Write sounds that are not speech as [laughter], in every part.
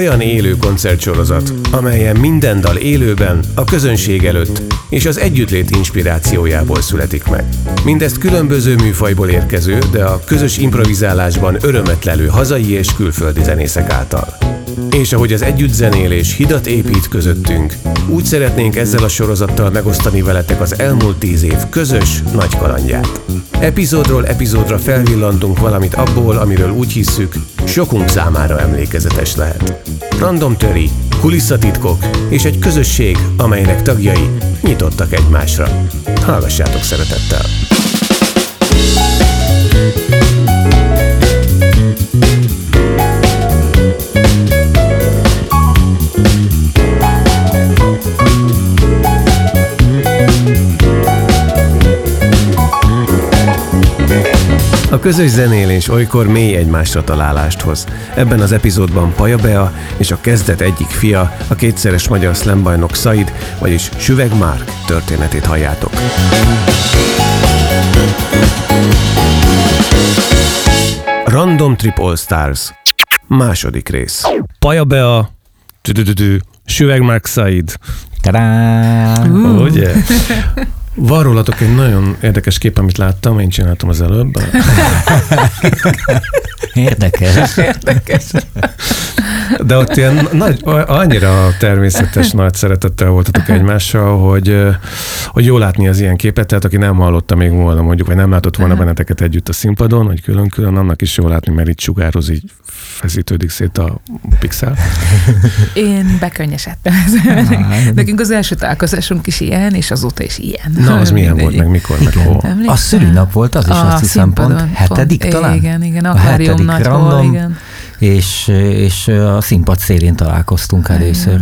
Olyan élő koncertsorozat, amelyen minden dal élőben, a közönség előtt és az együttlét inspirációjából születik meg. Mindezt különböző műfajból érkező, de a közös improvizálásban örömet lelő hazai és külföldi zenészek által. És ahogy az együttzenélés hidat épít közöttünk, úgy szeretnénk ezzel a sorozattal megosztani veletek az elmúlt tíz év közös nagy kalandját. Epizódról epizódra felvillantunk valamit abból, amiről úgy hisszük, sokunk számára emlékezetes lehet. Random töri, kulisszatitkok és egy közösség, amelynek tagjai nyitottak egymásra. Hallgassátok szeretettel! A közös zenélés olykor mély egymásra találást hoz. Ebben az epizódban Paja Bea és a kezdet egyik fia, a kétszeres magyar szlembajnok Said, vagyis Süveg Márk történetét halljátok. Random Trip All Stars Második rész Paja Bea Süveg Márk Said Tadám! Ugye? [laughs] Van rólatok egy nagyon érdekes kép, amit láttam, én csináltam az előbb. [laughs] Érdekes. Érdekes. De ott ilyen nagy, annyira természetes nagy szeretettel voltatok egymással, hogy, hogy jó látni az ilyen képet, tehát aki nem hallotta még volna mondjuk, vagy nem látott volna benneteket együtt a színpadon, vagy külön-külön, annak is jó látni, mert itt sugároz, így feszítődik szét a pixel. Én bekönnyesedtem. Nekünk az első találkozásunk is ilyen, és azóta is ilyen. Na, az milyen volt, meg mikor, meg hol? A szülinap volt az is, A azt hiszem pont hetedik pont. talán? Igen, igen, A akvárium hetedik nagyból, random, igen. És, és a színpad szélén találkoztunk először.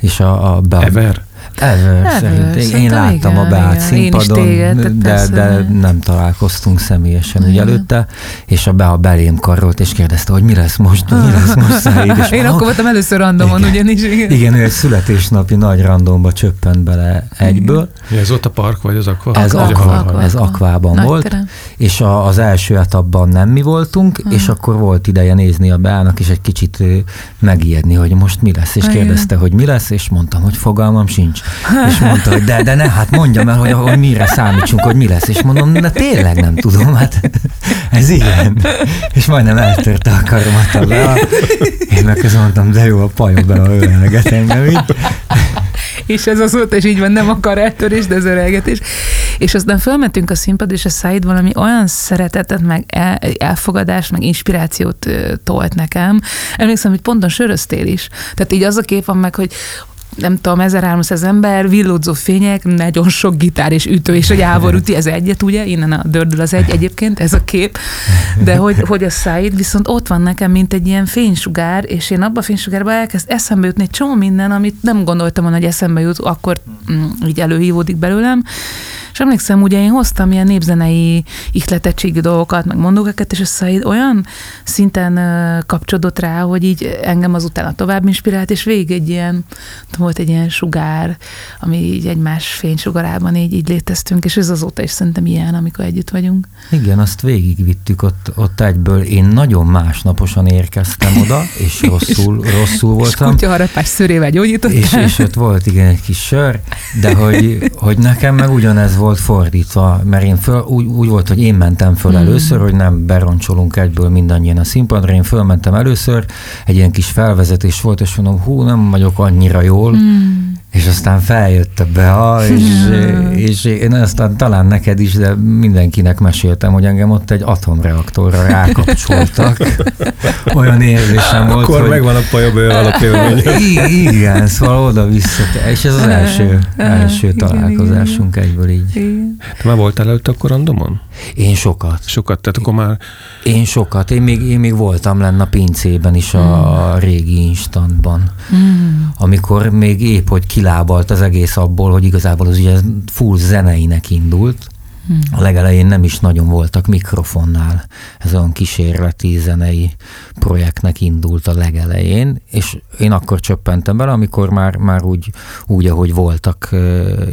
És a, a be, Ever? Ever, Ever, szerint. Én láttam igen, a beállt igen. Színpadon, téged, de, persze. de nem találkoztunk személyesen ugye előtte, és a Bea belém karolt, és kérdezte, hogy mi lesz most, mi lesz most [laughs] Száid, és Én akkor voltam először randomon, Igen. ugyanis. Igen. igen, ő egy születésnapi nagy randomba csöppent bele egyből. Mi ez ott a park, vagy az akva? Ez, akva, hal- hal- ez akvában Nagy volt, terem. és a, az első etapban nem mi voltunk, Hmm. és akkor volt ideje nézni a Beának, és egy kicsit megijedni, hogy most mi lesz, és kérdezte, hogy mi lesz, és mondtam, hogy fogalmam sincs. És mondta, hogy de, de ne, hát mondjam el, hogy, hogy mire számítsunk, hogy mi lesz, és mondom, de tényleg nem tudom, hát ez ilyen. És majdnem eltörte a karomat a Bea. Én meg közben mondtam, de jó, a pajom be, ölelget engem így. És ez azóta is így van, nem a karátörés, de az örelgetés. És aztán fölmentünk a színpad, és a Said valami olyan szeretetet, meg el, elfogadást, meg inspirációt tolt nekem. Emlékszem, hogy ponton söröztél is. Tehát így az a kép van meg, hogy nem tudom, 1300 ember, villódzó fények, nagyon sok gitár és ütő, és egy Ávor üti, ez egyet, ugye? Innen a dördül az egy egyébként, ez a kép. De hogy, hogy a Said viszont ott van nekem, mint egy ilyen fénysugár, és én abban a fénysugárban elkezd eszembe jutni egy csomó minden, amit nem gondoltam volna, hogy eszembe jut, akkor mm, így előhívódik belőlem. És emlékszem, ugye én hoztam ilyen népzenei ihletettségi dolgokat, meg mondókat, és a Said olyan szinten kapcsolódott rá, hogy így engem azután tovább inspirált, és végig egy ilyen, volt egy ilyen sugár, ami így egymás fénysugarában így, így léteztünk, és ez azóta is szerintem ilyen, amikor együtt vagyunk. Igen, azt végigvittük ott, ott egyből. Én nagyon másnaposan érkeztem oda, és [laughs] rosszul, rosszul És voltam. kutyaharapás szörével gyógyítottam. És, és ott volt igen egy kis sör, de hogy, hogy nekem meg ugyanez volt fordítva, mert én föl, úgy, úgy volt, hogy én mentem föl Mm. először, hogy nem beroncsolunk egyből mindannyian a színpadra, én fölmentem először, egy ilyen kis felvezetés volt, és mondom, hú, nem vagyok annyira jól, Mm. És aztán feljött a Bea, és, [laughs] és én aztán talán neked is, de mindenkinek meséltem, hogy engem ott egy atomreaktorra rákapcsoltak. [laughs] Olyan érzésem volt, Akkor hogy... megvan a pajabő alapélmény. [laughs] Igen, szóval oda-vissza. És ez az első, első találkozásunk egyből így. Te már voltál előtt akkor randomon? Én sokat. Sokat, tehát akkor már Én sokat. Én még, én még voltam lenne a pincében is a régi instantban. Mm. Amikor még épp, hogy kilábalt az egész abból, hogy igazából az ugye full zeneinek indult, A legelején nem is nagyon voltak mikrofonnál. Ez olyan kísérleti zenei projektnek indult a legelején, és én akkor csöppentem bele, amikor már, már úgy, úgy, ahogy voltak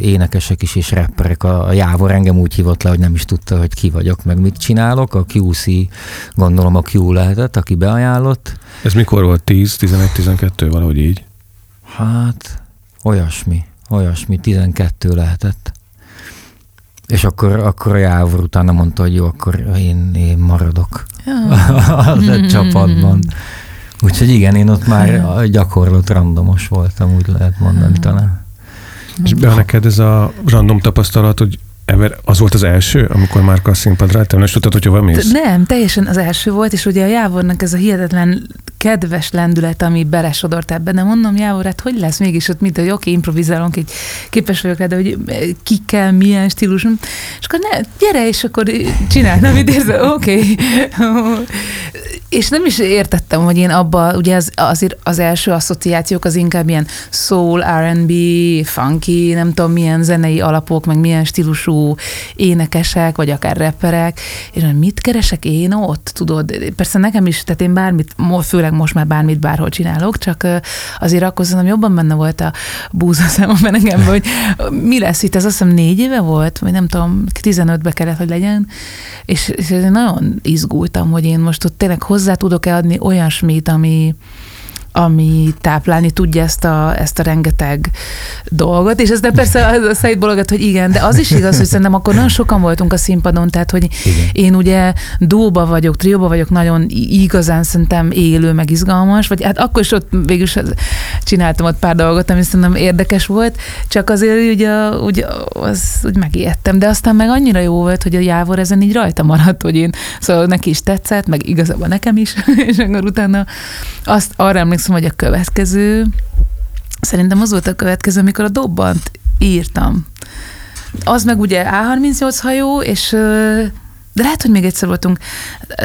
énekesek is és rapperek. A Jávor engem úgy hívott le, hogy nem is tudta, hogy ki vagyok, meg mit csinálok. A QC, gondolom a Q lehetett, aki beajánlott. Ez mikor volt? 10, 11, 12, valahogy így? Hát, olyasmi, olyasmi, 12 lehetett. És akkor, akkor a Jávor utána mondta, hogy jó, akkor én, én maradok [laughs] az egy csapatban. Úgyhogy igen, én ott már gyakorlott randomos voltam, úgy lehet mondani talán. És be neked ez a random tapasztalat, hogy Ever, az volt az első, amikor már a színpadra álltam, és tudtad, hogy hova mész? Nem, teljesen az első volt, és ugye a Jávornak ez a hihetetlen kedves lendület, ami belesodort ebben, de mondom, Jávor, hát hogy lesz mégis ott, mint hogy oké, okay, improvizálunk, így képes vagyok rá, de hogy kikkel, milyen stílus, és akkor ne, gyere, és akkor csinálj, amit érzel, oké. Okay. és nem is értettem, hogy én abba, ugye az, azért az első asszociációk az inkább ilyen soul, R&B, funky, nem tudom milyen zenei alapok, meg milyen stílusú énekesek, vagy akár rapperek, és mit keresek én ott, tudod? Persze nekem is, tehát én bármit, főleg most már bármit bárhol csinálok, csak azért akkor szerintem jobban benne volt a búza számomban nekem, hogy mi lesz itt, ez azt hiszem négy éve volt, vagy nem tudom, 15-be kellett, hogy legyen, és, és nagyon izgultam, hogy én most ott tényleg hozzá tudok-e adni olyasmit, ami, ami táplálni tudja ezt a, ezt a rengeteg dolgot, és ez de persze a Said bologat, hogy igen, de az is igaz, hogy szerintem akkor nagyon sokan voltunk a színpadon, tehát hogy igen. én ugye dóba vagyok, trióba vagyok, nagyon igazán szerintem élő, meg izgalmas, vagy hát akkor is ott végül is csináltam ott pár dolgot, ami szerintem érdekes volt, csak azért ugye, ugye az úgy megijedtem, de aztán meg annyira jó volt, hogy a Jávor ezen így rajta maradt, hogy én, szóval neki is tetszett, meg igazából nekem is, [laughs] és akkor utána azt arra emlékszem, hogy a következő, szerintem az volt a következő, amikor a dobbant írtam. Az meg ugye A38 hajó, és de lehet, hogy még egyszer voltunk.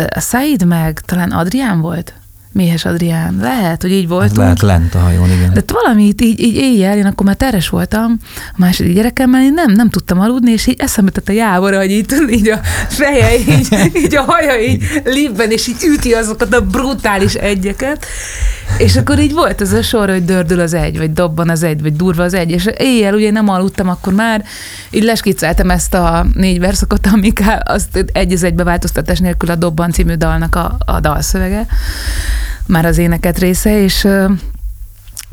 A Said meg talán Adrián volt? Méhes Adrián. Lehet, hogy így voltunk. Lehet lent a hajón, igen. De valamit így, így éjjel, én akkor már teres voltam, a második gyerekemmel, én nem, nem tudtam aludni, és így eszembe a Jávor, hogy így, így a feje, így, [laughs] így a haja így libben, és így üti azokat a brutális egyeket. És akkor így volt ez a sor, hogy dördül az egy, vagy dobban az egy, vagy durva az egy, és éjjel ugye nem aludtam, akkor már így leskicceltem ezt a négy verszakot, amik azt egy az egybe változtatás nélkül a Dobban című dalnak a, a dalszövege, már az éneket része, és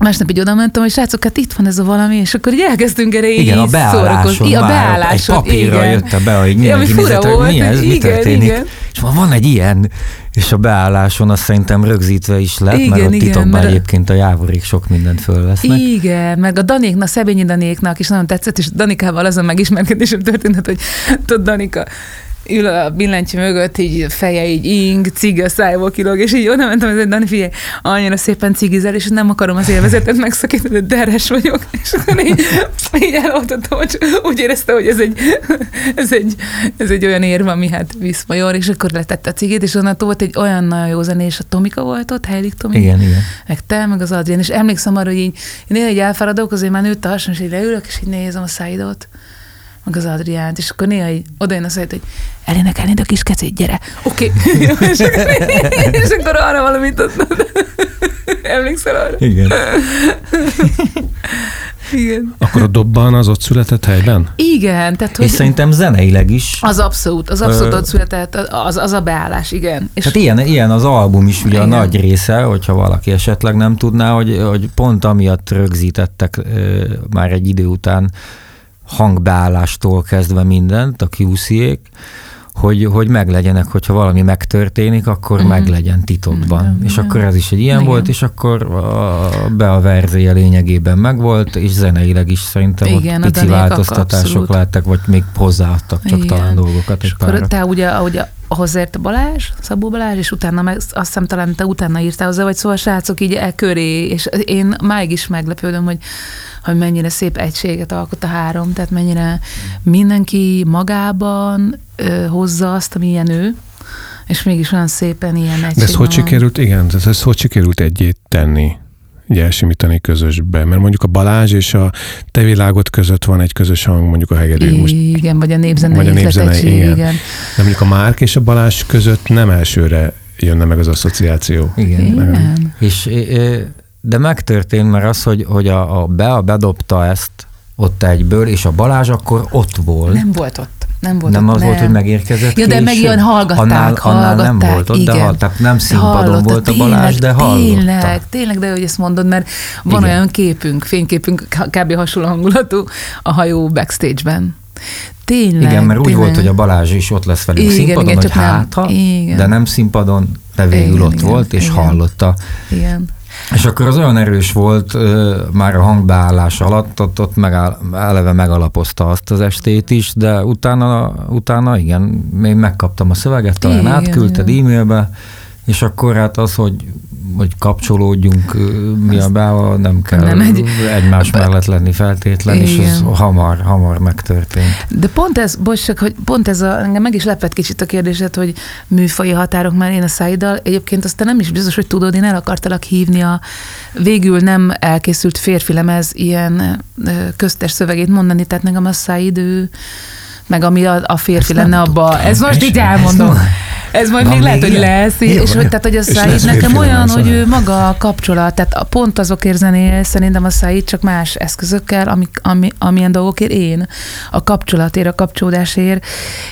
Másnap így oda mentem, hogy srácok, hát itt van ez a valami, és akkor így elkezdtünk erre Igen, a beálláson, igen, a beálláson egy papírra igen. jött be, hogy mindenki nézett, hogy mi ez, igen, mi történik. Igen. És van egy ilyen, és a beálláson azt szerintem rögzítve is lett, igen, mert ott igen, titokban mert egyébként a jávorék sok mindent fölvesznek. Igen, meg a Danéknak, Szebényi Danéknak is nagyon tetszett, és Danikával azon megismerkedésem történt, hogy tudod, Danika, ül a billentyű mögött, így feje így ing, cigi a szájból kilóg, és így oda mentem, hogy Dani, figyelj, annyira szépen cigizel, és nem akarom az élvezetet megszakítani, de deres vagyok, [laughs] és akkor így, így eloltottam, hogy úgy érezte, hogy ez egy, ez egy, ez egy olyan érv, ami hát visz major, és akkor letette a cigét, és onnantól volt egy olyan nagyon jó zené, és a Tomika volt ott, Heilig Tomi. Igen, igen. Meg te, meg az Adrián, és emlékszem arra, hogy így, én így elfáradok, azért már nőtt a hason, és így leülök, és így nézem a szájdot meg az Adriánt, és akkor néha így jön a szajt, hogy elénekelnéd a kis kecét, gyere. Oké. Okay. [laughs] és, és akkor arra valamit adnod. [laughs] Emlékszel arra? Igen. [laughs] Igen. Akkor a dobban az ott született helyben? Igen. Tehát, hogy és szerintem zeneileg is. Az abszolút, az abszolút ott született, az, az a beállás, igen. És tehát ilyen, ilyen az album is ugye igen. a nagy része, hogyha valaki esetleg nem tudná, hogy, hogy pont amiatt rögzítettek már egy idő után hangbeállástól kezdve mindent, a QC-ék, hogy, hogy meglegyenek, hogyha valami megtörténik, akkor uh-huh. meglegyen titokban. Uh-huh. És akkor ez is egy ilyen Igen. volt, és akkor a, be a verzéje lényegében megvolt, és zeneileg is szerintem Igen, ott pici változtatások abszolút. lettek, vagy még hozzáadtak csak Igen. talán dolgokat. És akkor te ugye, ahogy hozzáért a Balázs, Szabó Balázs, és utána meg, azt hiszem talán te utána írtál hozzá, vagy szóval srácok így e köré, és én máig is meglepődöm, hogy hogy mennyire szép egységet alkot a három, tehát mennyire mindenki magában ö, hozza azt, amilyen ő, és mégis olyan szépen ilyen egységben De ez hogy sikerült, igen, ez, ez hogy sikerült egyét tenni? Így elsimítani közösbe? Mert mondjuk a Balázs és a te világod között van egy közös hang, mondjuk a hegedű. Most, Igen, vagy a népzene Vagy a népzene, ihletettség, igen. igen. de mondjuk a Márk és a Balázs között nem elsőre jönne meg az asszociáció. Igen. Igen. És, de megtörtént, mert az, hogy, hogy a, a Bea bedobta ezt ott egyből, és a Balázs akkor ott volt. Nem volt ott. Nem volt nem ott, az volt, hogy megérkezett Ja, de meg ilyen hallgatták, annál, annál nem hallgatták, volt ott, igen. de hall, tehát nem színpadon Hallotta, volt a Balázs, de tényleg, hallotta. Tényleg, tényleg, de hogy ezt mondod, mert van Igen. olyan képünk, fényképünk, kb. hasonló hangulatú a hajó backstage-ben. Tényleg. Igen, mert úgy tényleg. volt, hogy a Balázs is ott lesz velünk Igen, színpadon, igen, hogy nem. hát, de nem színpadon, de végül Igen, ott igen, volt, és igen. hallotta. Igen. És akkor az olyan erős volt ö, már a hangbeállás alatt, ott, ott megáll, eleve megalapozta azt az estét is, de utána, utána igen, még megkaptam a szöveget, talán Igen, átküldted igen. e-mailbe, és akkor hát az, hogy hogy kapcsolódjunk mi a beával, nem kell nem egy- egymás mellett lenni feltétlen, és ez Igen. hamar, hamar megtörtént. De pont ez, bocs, csak, hogy pont ez a, engem meg is lepett kicsit a kérdésed, hogy műfaji határok már én a száiddal. Egyébként azt te nem is biztos, hogy tudod, én el akartalak hívni a végül nem elkészült férfi lemez ilyen köztes szövegét mondani, tehát nekem a száid, ő, meg ami a, a férfi Ezt lenne nem abba. tudtam. Ez most így elmondom. van. Ez majd Van még lehet, hogy lesz, Jó, és hogy tehát, hogy a És lesz nekem olyan, hogy ő maga a kapcsolat, tehát a- pont azokért zenél szerintem a Száid, csak más eszközökkel, amik, ami, amilyen dolgokért én, a kapcsolatért, a kapcsolódásért,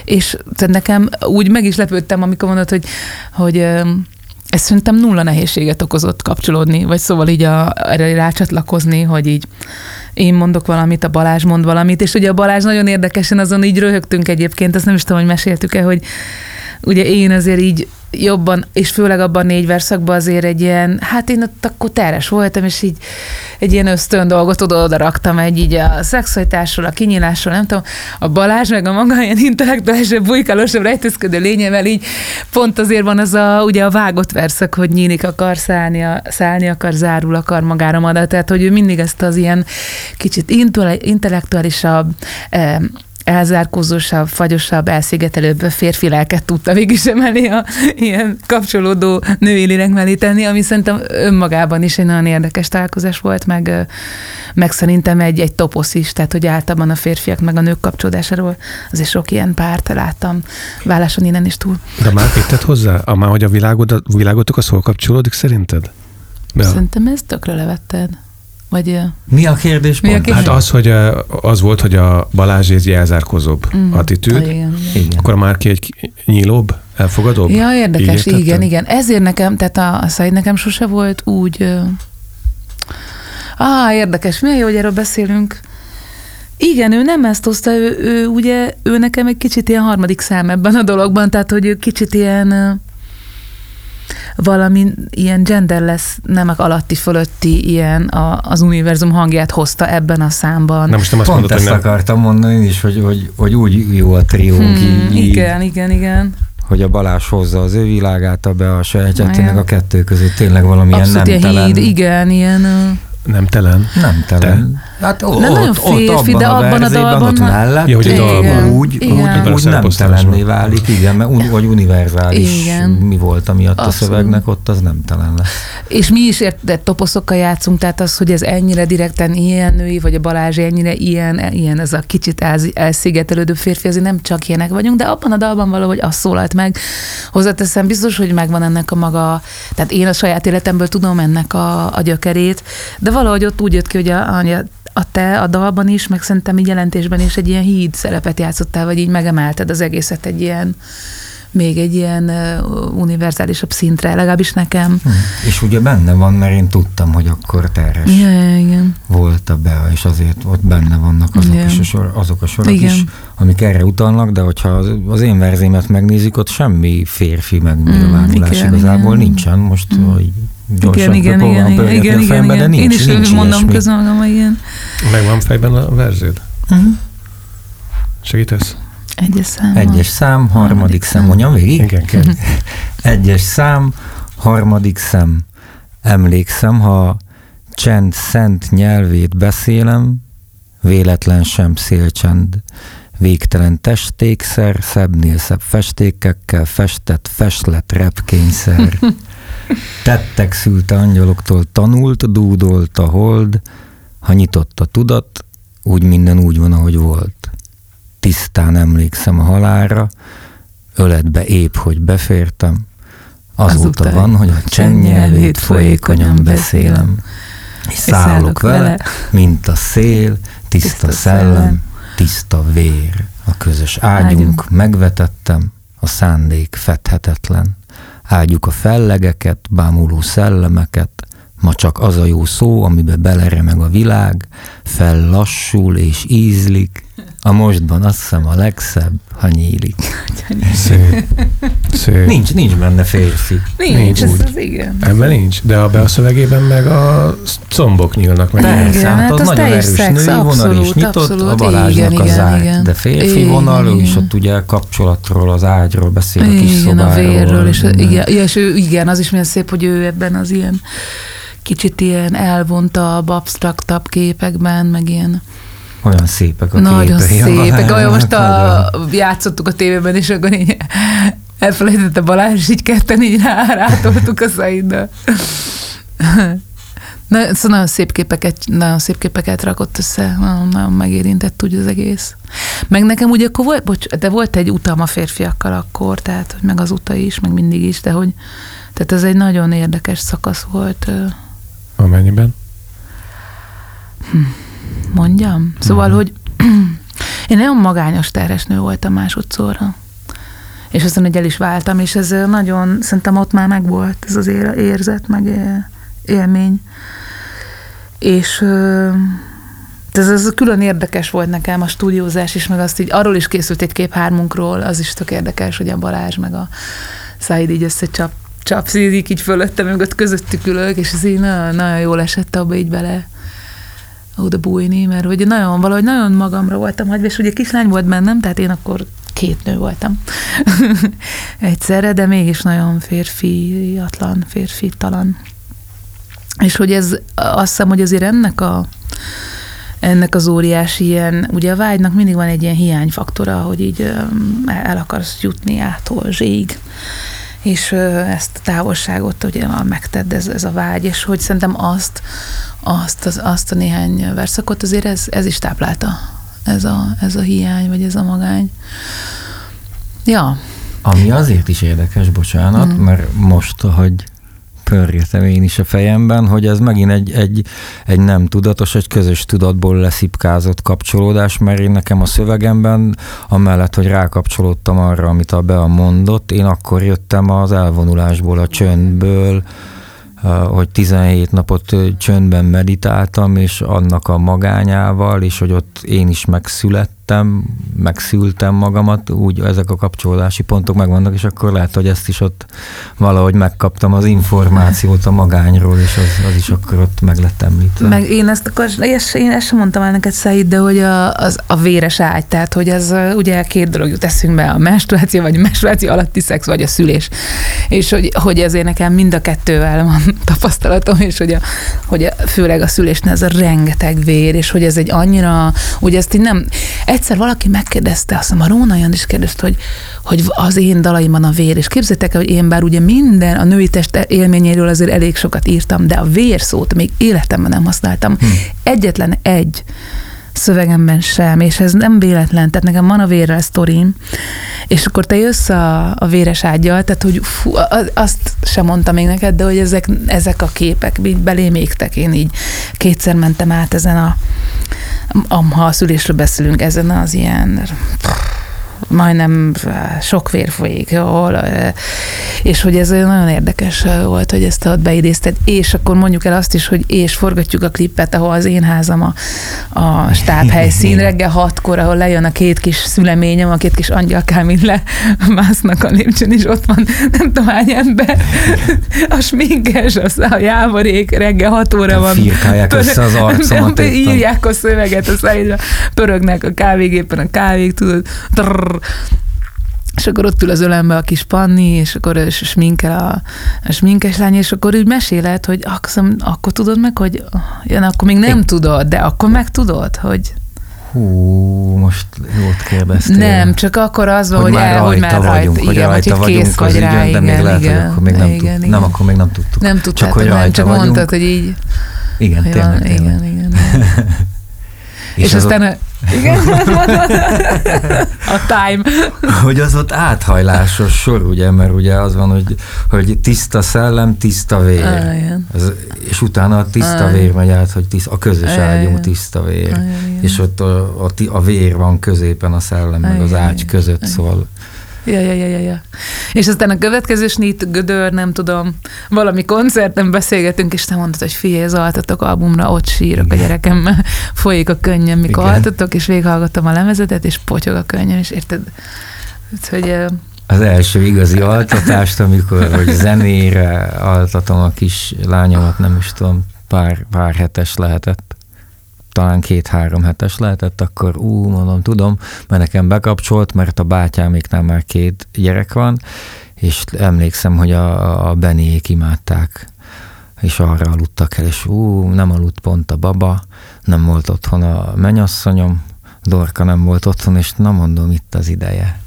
és tehát nekem úgy meg is lepődtem, amikor mondod, hogy, hogy ez szerintem nulla nehézséget okozott kapcsolódni, vagy szóval így a, erre rácsatlakozni, hogy így én mondok valamit, a Balázs mond valamit, és ugye a Balázs nagyon érdekesen azon így röhögtünk egyébként, azt nem is tudom, hogy meséltük-e, hogy ugye én azért így jobban, és főleg abban négy verszakban azért egy ilyen, hát én ott akkor teres voltam, és így egy ilyen ösztön dolgot oda, raktam egy így a szexualitásról, a kinyílásról, nem tudom, a Balázs meg a maga ilyen intellektuálisabb, bujkálósabb, rejtőzködő lényevel így pont azért van az a, ugye a vágott verszak, hogy nyílik akar, szállni, a- szállni akar, zárul akar magára maga, tehát hogy ő mindig ezt az ilyen kicsit intellektuálisabb, elzárkózósabb, fagyosabb, elszigetelőbb férfi lelket tudta végig emelni a ilyen kapcsolódó női lélek mellé tenni, ami szerintem önmagában is egy nagyon érdekes találkozás volt, meg, meg szerintem egy, egy toposz is, tehát hogy általában a férfiak meg a nők kapcsolódásáról azért sok ilyen párt láttam válláson innen is túl. De már tetted hozzá? A, már, hogy a világod, a világotok az hol kapcsolódik szerinted? Be, Szerintem ezt tökre levetted. Vagy Mi a kérdés? Mi a kérdés? hát az, hogy az volt, hogy a Balázs egy elzárkózóbb mm, attitűd, igen, igen. Akkor a Márki egy nyílóbb, elfogadóbb? Ja, Így érdekes, értetted? igen, igen. Ezért nekem, tehát a, a Said nekem sose volt úgy... Á, érdekes, milyen jó, hogy erről beszélünk. Igen, ő nem ezt hozta, ő, ő ugye, ő nekem egy kicsit ilyen harmadik szám ebben a dologban, tehát hogy ő kicsit ilyen ö, valami ilyen genderless nemek alatti fölötti ilyen a, az univerzum hangját hozta ebben a számban. Nem, most nem azt Pont mondod, hogy ezt nem. akartam mondani én is, hogy, hogy, hogy úgy jó a triónk, Hmm, így, így, igen, igen, igen. hogy a Balázs hozza az ő világát, a be a sajátját, tényleg a kettő között tényleg valamilyen Abszolút ilyen nemtelen. híd, igen, ilyen... Nem telen. Nem telen. Hát o, Nem ott, nagyon ott, férfi, abban de a abban a dalban ott mellett, Ja, hogy a dalban. úgy, Igen. úgy, úgy nem telenné válik, igen, mert un, vagy univerzális Igen. mi volt, amiatt a szövegnek, ott az nem telen lesz. És mi is érted, toposzokkal játszunk, tehát az, hogy ez ennyire direkten ilyen női, vagy a Balázs ennyire ilyen, ilyen ez a kicsit elszigetelődő férfi, azért nem csak ilyenek vagyunk, de abban a dalban valahogy az szólalt meg. Hozzáteszem, biztos, hogy megvan ennek a maga, tehát én a saját életemből tudom ennek a, a gyökerét, de valahogy ott úgy jött ki, hogy a, a, a te a dalban is, meg szerintem így jelentésben is egy ilyen híd szerepet játszottál, vagy így megemelted az egészet egy ilyen, még egy ilyen univerzálisabb szintre, legalábbis nekem. Hm. És ugye benne van, mert én tudtam, hogy akkor terhes Ja, igen. volt a Bea, és azért ott benne vannak azok, Igen. is a, sor, azok a sorok Igen. is, amik erre utalnak, de hogyha az, az én verzémet megnézik, ott semmi férfi megnyilvánulás igen, igazából igen. nincsen. Most Mm. hogy gyorsan Igen, igen, igen, igen, igen, a igen, de igen. nincs, Én is nincs mondom közben magam, igen. Megvan fejben a verződ? Mhm. Segítesz? Egyes szám. Egyes szám, harmadik Harmadik szem, szám. mondjam végig? Igen, kell. [laughs] Egyes szám, harmadik szem. Emlékszem, ha csend szent nyelvét beszélem, véletlen sem szélcsend. Végtelen testékszer, szebbnél szebb festékekkel festett festlet repkényszer. [laughs] Tettek szülte angyaloktól tanult, dúdolt a hold, ha nyitott a tudat, úgy minden úgy van, ahogy volt. Tisztán emlékszem a halára, öletbe épp, hogy befértem, azóta Azután van, hogy a csennyelvét folyékonyan beszélem, és szállok vele, mint a szél, tiszta szellem, tiszta vér. A közös ágyunk megvetettem, a szándék fedhetetlen. Áldjuk a fellegeket, bámuló szellemeket, ma csak az a jó szó, amibe beleremeg a világ, fellassul és ízlik, a mostban azt hiszem a legszebb, ha nyílik. Szép. Szép. Nincs, nincs benne férfi. Nincs, nincs ez az igen. Ebben nincs, de a be a szövegében meg a combok nyílnak meg. Persze, hát, hát az, az nagyon erős szex, női abszolút, vonal is nyitott, abszolút, a Balázsnak igen, a zárt, igen. de férfi igen, vonal, igen, is ott ugye kapcsolatról, az ágyról beszél, igen, a kis szobáról. a vérről, és, igen, és ő, igen, az is milyen szép, hogy ő ebben az ilyen kicsit ilyen elvontabb, absztraktabb képekben, meg ilyen olyan szépek a Nagyon képei. szépek. Olyan most a, játszottuk a tévében, és akkor így [laughs] elfelejtette Balázs, és így ketten így rá, rátoltuk a Szaiddal. [laughs] Na, szóval nagyon szép képeket, nagyon szép képeket rakott össze, nagyon, nagyon megérintett úgy az egész. Meg nekem ugye akkor volt, bocs, de volt egy utam a férfiakkal akkor, tehát hogy meg az uta is, meg mindig is, de hogy tehát ez egy nagyon érdekes szakasz volt. Amennyiben? Hm mondjam? Szóval, uh-huh. hogy [clears throat] én nagyon magányos terhesnő voltam másodszorra. És aztán, hogy el is váltam, és ez nagyon, szerintem ott már megvolt ez az érzet, meg élmény. És ez, ez külön érdekes volt nekem a stúdiózás is, meg azt így, arról is készült egy kép hármunkról, az is tök érdekes, hogy a Balázs meg a Száid így összecsap, csapszízik így fölöttem, meg ott közöttük ülök, és ez így nagyon, nagyon jól esett abba így bele oda bújni, mert ugye nagyon, valahogy nagyon magamra voltam hagyva, és ugye kislány volt bennem, tehát én akkor két nő voltam [laughs] egyszerre, de mégis nagyon férfiatlan, férfi talan. És hogy ez, azt hiszem, hogy azért ennek a ennek az óriási ilyen, ugye a vágynak mindig van egy ilyen hiányfaktora, hogy így el akarsz jutni ától zség és ezt a távolságot ugye megtedd ez, ez a vágy, és hogy szerintem azt, azt, az, azt a néhány verszakot azért ez, ez is táplálta, ez a, ez a hiány, vagy ez a magány. Ja. Ami azért is érdekes, bocsánat, mm. mert most, hogy pörgetem én is a fejemben, hogy ez megint egy, egy, egy nem tudatos, egy közös tudatból leszipkázott kapcsolódás, mert én nekem a szövegemben, amellett, hogy rákapcsolódtam arra, amit a Bea mondott, én akkor jöttem az elvonulásból, a csöndből, hogy 17 napot csöndben meditáltam, és annak a magányával, és hogy ott én is megszülettem, lettem, megszültem magamat, úgy ezek a kapcsolódási pontok megvannak, és akkor lehet, hogy ezt is ott valahogy megkaptam az információt a magányról, és az, az is akkor ott meg lett említve. Meg én ezt akkor, és én ezt sem mondtam el neked, Szaid, de hogy a, az, a véres ágy, tehát hogy ez ugye két dolog jut eszünkbe, a menstruáció, vagy a menstruáció alatti szex, vagy a szülés. És hogy, hogy ezért nekem mind a kettővel van [laughs] tapasztalatom, és hogy, a, hogy a, főleg a szülésnél ez a rengeteg vér, és hogy ez egy annyira, ugye ezt így nem, egyszer valaki megkérdezte, azt hiszem a Róna Jan is kérdezte, hogy, hogy az én dalaimban a vér, és képzeljétek el, hogy én bár ugye minden a női test élményéről azért elég sokat írtam, de a vér szót még életemben nem használtam. Hmm. Egyetlen egy szövegemben sem, és ez nem véletlen, tehát nekem van a vérrel sztorim, és akkor te jössz a, a véres ágyjal, tehát hogy fú, azt sem mondtam még neked, de hogy ezek, ezek a képek belém égtek, én így kétszer mentem át ezen a, ha a szülésről beszélünk, ezen az ilyen majdnem sok vér folyik jól, és hogy ez nagyon érdekes volt, hogy ezt ott beidézted, és akkor mondjuk el azt is, hogy és forgatjuk a klippet, ahol az én házam a, a stábhelyszín. Reggel hatkor, ahol lejön a két kis szüleményem, a két kis angyalkám így lemásznak a lépcsőn, és ott van nem tudom hány ember, a sminkes, az a jávarék, reggel hat óra van. Firkálják össze az arcomat. Írják a szöveget a szájra, pörögnek a kávégépen a kávék, tudod, trrr, és akkor ott ül az ölembe a kis Panni, és akkor sminkel a, a sminkes lány, és akkor úgy meséled, hogy akkor, akkor tudod meg, hogy jön, akkor még nem tudod, de akkor meg tudod, hogy Hú, most jót kérdeztél. Nem, csak akkor az van, hogy, már el, hogy már vagyunk, rajta, hogy igen, rajta hogy kész vagyunk vagy rá, ügyön, de igen, még lehet, igen, hogy akkor még nem, igen, tud, igen. nem, akkor még nem tudtuk. Nem tudtátok, csak hogy nem, csak vagyunk. mondtad, hogy így. Igen, Ja, tényleg, tényleg. igen, igen. [laughs] És, És, az aztán a, igen, a time. hogy az ott áthajlásos sor, ugye, mert ugye az van, hogy, hogy tiszta szellem, tiszta vér. Ah. Az, és utána a tiszta Ah. vér megy át, hogy tiszta, a közös Ah, ágyunk tiszta vér. Ah. És ott a, a, a vér van középen a szellem, meg Ah, az igen, ágy között, Igen. szóval Ja, ja, ja, ja, ja. És aztán a következő snit, gödör, nem tudom, valami koncerten beszélgetünk, és te mondtad, hogy figyelj, az Altatok albumra, ott sírok a gyerekemmel, [laughs] folyik a könnyem, mikor Igen. altatok, és végighallgattam a lemezetet, és potyog a könnyem, és érted, hogy az első igazi altatást, amikor hogy zenére altatom a kis lányomat, nem is tudom, pár, pár hetes lehetett, talán két-három hetes lehetett, akkor ú, mondom, tudom, mert nekem bekapcsolt, mert a bátyáméknál már két gyerek van, és emlékszem, hogy a, a Beniék imádták, és arra aludtak el, és ú, nem aludt pont a baba, nem volt otthon a menyasszonyom, Dorka nem volt otthon, és na mondom, itt az ideje.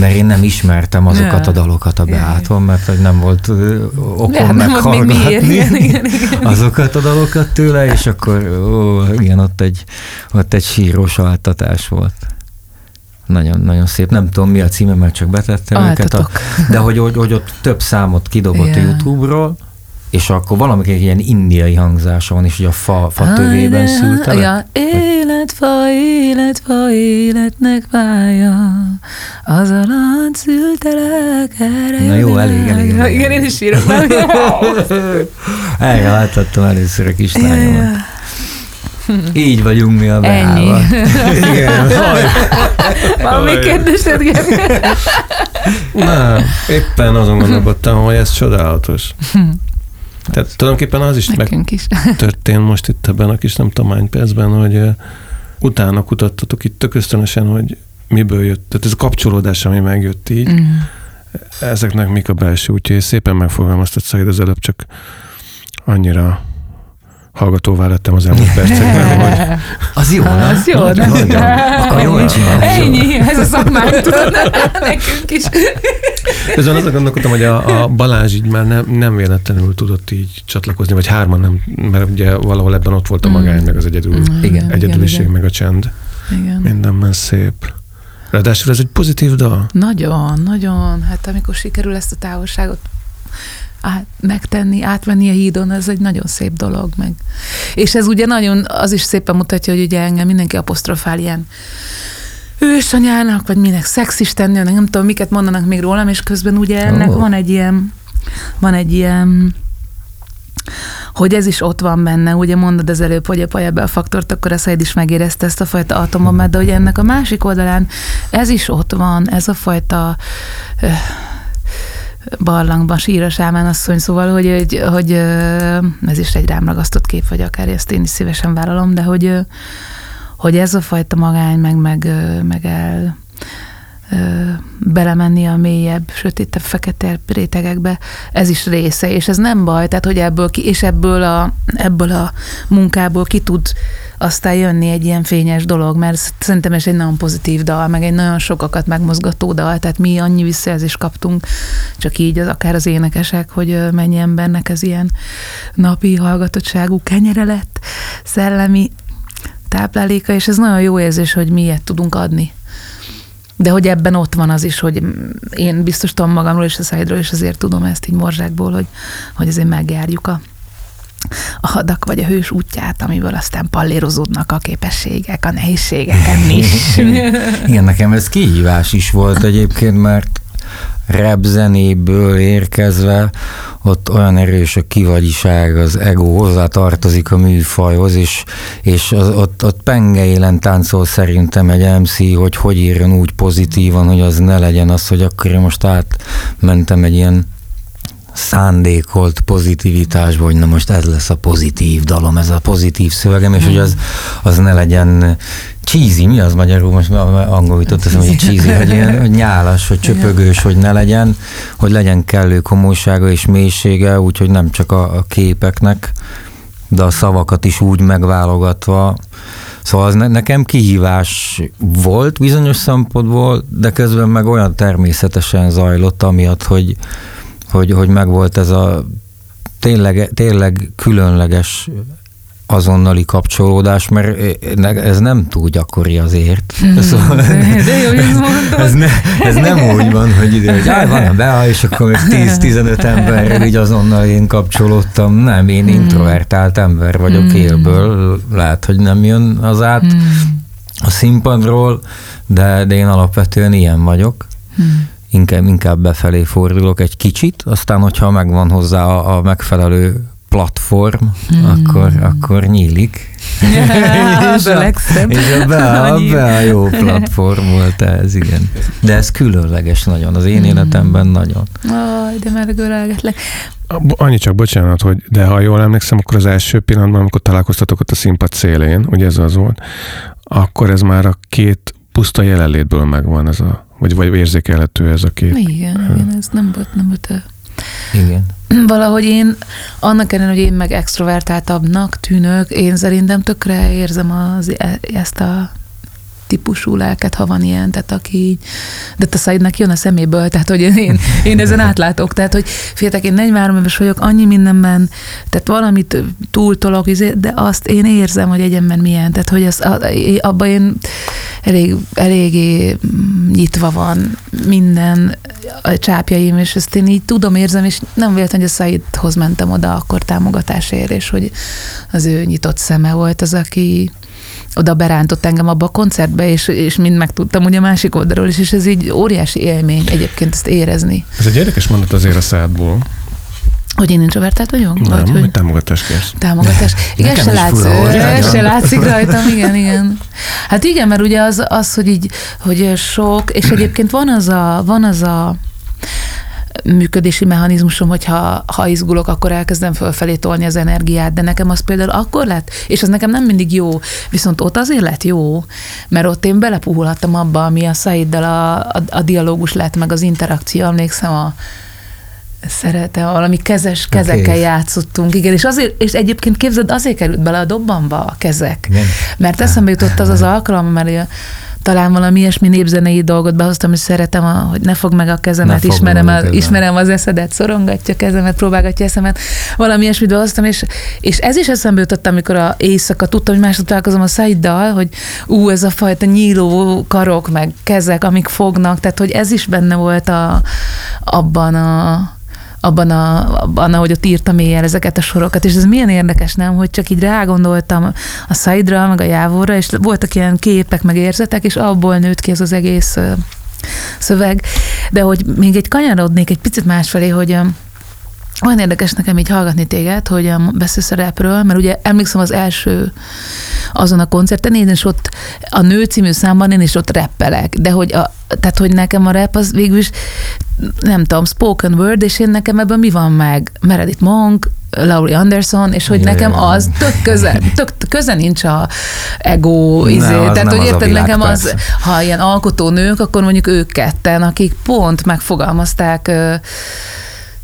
Mert én nem ismertem azokat a Ja. dalokat a Ja, ja. Beáton, mert hogy nem volt okom. Igen, meghallgatni igen, igen. azokat a dalokat tőle, és akkor ó, igen, ott egy, ott egy sírós altatás volt. Nagyon, nagyon szép. Nem tudom, mi a címe, mert csak betettem őket. A, Altatok. de hogy, hogy, hogy ott több számot kidobott a Ja. YouTube-ról, és akkor valamelyik egy ilyen indiai hangzása van, és hogy a fa, fa tövében szülte le. Ja, életfa, életfa, életnek pálya, az alatt szültelek, erre Na jó, elég, el. elég, elég. Igen, én is írok már. [laughs] Erre láthattam először a kislányomat. Így vagyunk mi a Ennyi. [laughs] Igen. Valami kérdésed, Gergely? Nem, éppen azon gondolkodtam, hogy ez csodálatos. [laughs] Tehát tulajdonképpen az is Nekünk is. [laughs] történt most itt ebben a kis nem tudom hány percben, hogy utána kutattatok itt tök ösztönösen, hogy miből jött, tehát ez a kapcsolódás, ami megjött így, Mm. ezeknek mik a belső útja, és szépen megfogalmaztad Szaid az előbb, csak annyira hallgatóvá lettem az elmúlt percekben, [laughs] hogy Az jó, nem? Az jó, nem? nagyon. Akkor jól csinálod. Ennyi, ez a szakmánk, tudod, [laughs] nekünk is. közben azon gondolkodtam, hogy a, a Balázs így már nem, nem véletlenül tudott így csatlakozni, vagy hárman nem, mert ugye valahol ebben ott volt a magány, meg az egyedül, Mm, Igen. egyedüliség, igen. meg a csend. igen. Mindenben szép. Ráadásul ez egy pozitív dal. Nagyon, nagyon. Hát amikor sikerül ezt a távolságot át, megtenni, átvenni a hídon, ez egy nagyon szép dolog meg. És ez ugye nagyon, az is szépen mutatja, hogy ugye engem mindenki apostrofál ilyen ősanyának, vagy minek szexistennőnek, nem tudom, miket mondanak még rólam, és közben ugye ennek Ó. van egy ilyen, van egy ilyen hogy ez is ott van benne, ugye mondod az előbb, hogy a paja a faktort, akkor a Szaid is megérezte ezt a fajta atomomat, de hogy ennek a másik oldalán ez is ott van, ez a fajta barlangban sír a sámán asszony, szóval, hogy, hogy, hogy ez is egy rám ragasztott kép, vagy akár ezt én is szívesen vállalom, de hogy, hogy ez a fajta magány, meg, meg, meg el belemenni a mélyebb, sötétebb, fekete rétegekbe, ez is része, és ez nem baj, tehát hogy ebből ki, és ebből a, ebből a munkából ki tud aztán jönni egy ilyen fényes dolog, mert szerintem ez egy nagyon pozitív dal, meg egy nagyon sokakat megmozgató dal, tehát mi annyi visszajelzést kaptunk, csak így az akár az énekesek, hogy mennyi embernek ez ilyen napi hallgatottságú kenyere lett, szellemi tápláléka, és ez nagyon jó érzés, hogy mi ilyet tudunk adni. De hogy ebben ott van az is, hogy én biztos tudom magamról és a szájdról, és azért tudom ezt így morzsákból, hogy, hogy azért megjárjuk a, a hadak vagy a hős útját, amiből aztán pallérozódnak a képességek, a nehézségeken is. [laughs] Igen, nekem ez kihívás is volt egyébként, mert rap zenéből érkezve ott olyan erős a kivagyiság, az ego hozzá tartozik a műfajhoz, és, és az, ott, ott penge élen táncol szerintem egy MC, hogy hogy írjon úgy pozitívan, hogy az ne legyen az, hogy akkor én most átmentem egy ilyen szándékolt pozitivitásba, hogy na most ez lesz a pozitív dalom, ez a pozitív szövegem, és hogy az, az ne legyen cheesy, mi az magyarul, most angolul jutott eszembe, hogy cheesy, hogy ilyen hogy nyálas, hogy csöpögős, hogy ne legyen, hogy legyen kellő komolysága és mélysége, úgyhogy nem csak a, a képeknek, de a szavakat is úgy megválogatva, Szóval az ne, nekem kihívás volt bizonyos szempontból, de közben meg olyan természetesen zajlott, amiatt, hogy, hogy, hogy megvolt ez a tényleg, tényleg különleges azonnali kapcsolódás, mert ez nem túl gyakori azért. Mm, [laughs] szóval, de jó, ez, ne, ez nem úgy van, hogy ide, hogy áj, van a Bea, és akkor még 10-15 emberrel így azonnal én kapcsolódtam. Nem, én mm. introvertált ember vagyok mm. élből, lehet, hogy nem jön az át mm. a színpadról, de, de én alapvetően ilyen vagyok. Mm inkább, inkább befelé fordulok egy kicsit, aztán hogyha megvan hozzá a, a megfelelő platform, hmm. akkor, akkor nyílik. [laughs] a legszebb. És a be, a, be a jó platform volt ez, igen. De ez különleges nagyon, az én hmm. életemben nagyon. Aj, de már görelgetlek. Annyi csak bocsánat, hogy de ha jól emlékszem, akkor az első pillanatban, amikor találkoztatok ott a színpad szélén, ugye ez az volt, akkor ez már a két puszta jelenlétből megvan ez a, vagy, vagy érzékelhető ez a két. Igen, igen, ez nem volt, nem volt a igen. [clears throat] Valahogy én, annak ellenére, hogy én meg extrovertáltabbnak tűnök, én szerintem tökre érzem az, e, ezt a típusú lelket, ha van ilyen, tehát aki de a Saidnak jön a szeméből, tehát hogy én, én ezen [laughs] átlátok, tehát hogy féltek, én 43 éves vagyok, annyi mindenben, tehát valamit túltolok, izé, de azt én érzem, hogy egyenben milyen, tehát hogy az, abban én elég, eléggé nyitva van minden a csápjaim, és ezt én így tudom, érzem, és nem véletlen, hogy a Saidhoz mentem oda akkor támogatásért, és hogy az ő nyitott szeme volt az, aki oda berántott engem abba a koncertbe, és, és mind megtudtam ugye a másik oldalról is, és ez így óriási élmény egyébként ezt érezni. Ez egy érdekes mondat azért a szádból. Hogy én introvertált vagyok? Nem, vagy, hogy támogatást kérsz. Támogatás. [laughs] Igen, se, látsz, se látszik [laughs] rajtam, igen, igen. Hát igen, mert ugye az, az hogy így, hogy sok, és egyébként van az a, van az a működési mechanizmusom, hogyha ha izgulok, akkor elkezdem fölfelé tolni az energiát, de nekem az például akkor lett, és az nekem nem mindig jó, viszont ott azért lett jó, mert ott én belepuhulhattam abba, ami a Szaiddal a, a, a dialógus lett, meg az interakció, emlékszem a szerete, valami kezes kezekkel okay. játszottunk, igen, és, azért, és egyébként képzeld, azért került bele a dobbanba a kezek, igen. mert eszembe jutott az az alkalom, mert talán valami ilyesmi népzenei dolgot behoztam, és szeretem, a, hogy ne fog meg a kezemet, ismerem, a, ismerem az eszedet, szorongatja a kezemet, próbálgatja eszemet, valami ilyesmit behoztam, és, és ez is eszembe jutott, amikor a éjszaka tudtam, hogy másod találkozom a Szaiddal, hogy ú, ez a fajta nyíló karok, meg kezek, amik fognak, tehát hogy ez is benne volt a, abban a, abban, a, abban, ahogy ott írtam éjjel ezeket a sorokat, és ez milyen érdekes, nem, hogy csak így rágondoltam a Saidra, meg a Jávorra, és voltak ilyen képek, meg érzetek, és abból nőtt ki ez az egész szöveg. De hogy még egy kanyarodnék egy picit másfelé, hogy olyan érdekes nekem így hallgatni téged, hogy beszélsz a rapről, mert ugye emlékszem az első azon a koncerten, én is ott a Nő című számban én is ott rappelek, de hogy, a, tehát, hogy nekem a rap az végül is nem tudom, spoken word, és én nekem ebben mi van meg? Meredith Monk, Laurie Anderson, és hogy nekem az tök köze, [laughs] tök köze nincs a ego izé. Ne, Tehát, hogy érted, nekem persze. az, ha ilyen alkotó nők, akkor mondjuk ők ketten, akik pont megfogalmazták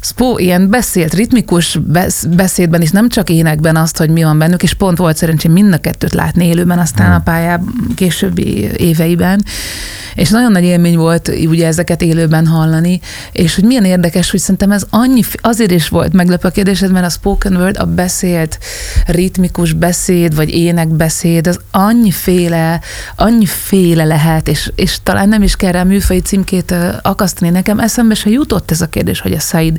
Spó, ilyen beszélt, ritmikus beszédben is, nem csak énekben azt, hogy mi van bennük, és pont volt szerencsém mind a kettőt látni élőben, aztán hmm. a pályában későbbi éveiben, és nagyon nagy élmény volt ugye ezeket élőben hallani, és hogy milyen érdekes, hogy szerintem ez annyi, azért is volt meglepő a kérdésed, mert a spoken word, a beszélt ritmikus beszéd, vagy énekbeszéd, az annyiféle, annyiféle lehet, és, és talán nem is kell rá műfai címkét akasztani. Nekem eszembe se jutott ez a kérdés, hogy a Said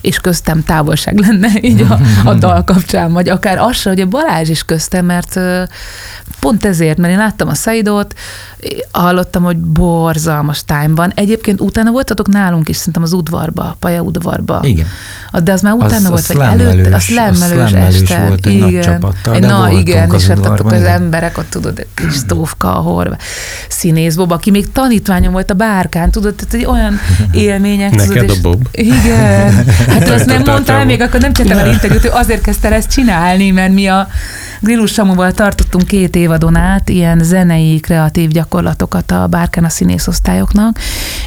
és köztem távolság lenne [laughs] így a, a dal kapcsán, vagy akár az hogy a Balázs is köztem, mert pont ezért, mert én láttam a Saidot, hallottam, hogy borzalmas time van. Egyébként utána voltatok nálunk is, szerintem az udvarba, Paja udvarba. Igen. De az már utána az, volt, vagy előtte, az lemmelős este. Volt egy igen. nagy csapattal, egy, na, igen, és hát ott az emberek, ott tudod, Kristófka, a Horva, színész Bob, aki még tanítványom volt a bárkán, tudod, tehát egy olyan [laughs] élmények. Neked tudod, a Bob? Igen. [laughs] Hát azt nem mondtál még, akkor nem csináltam el interjút, ő azért kezdte ezt csinálni, mert mi a Grillus Samuval tartottunk két évadon át ilyen zenei, kreatív gyakorlatokat a Bárkán a színészosztályoknak,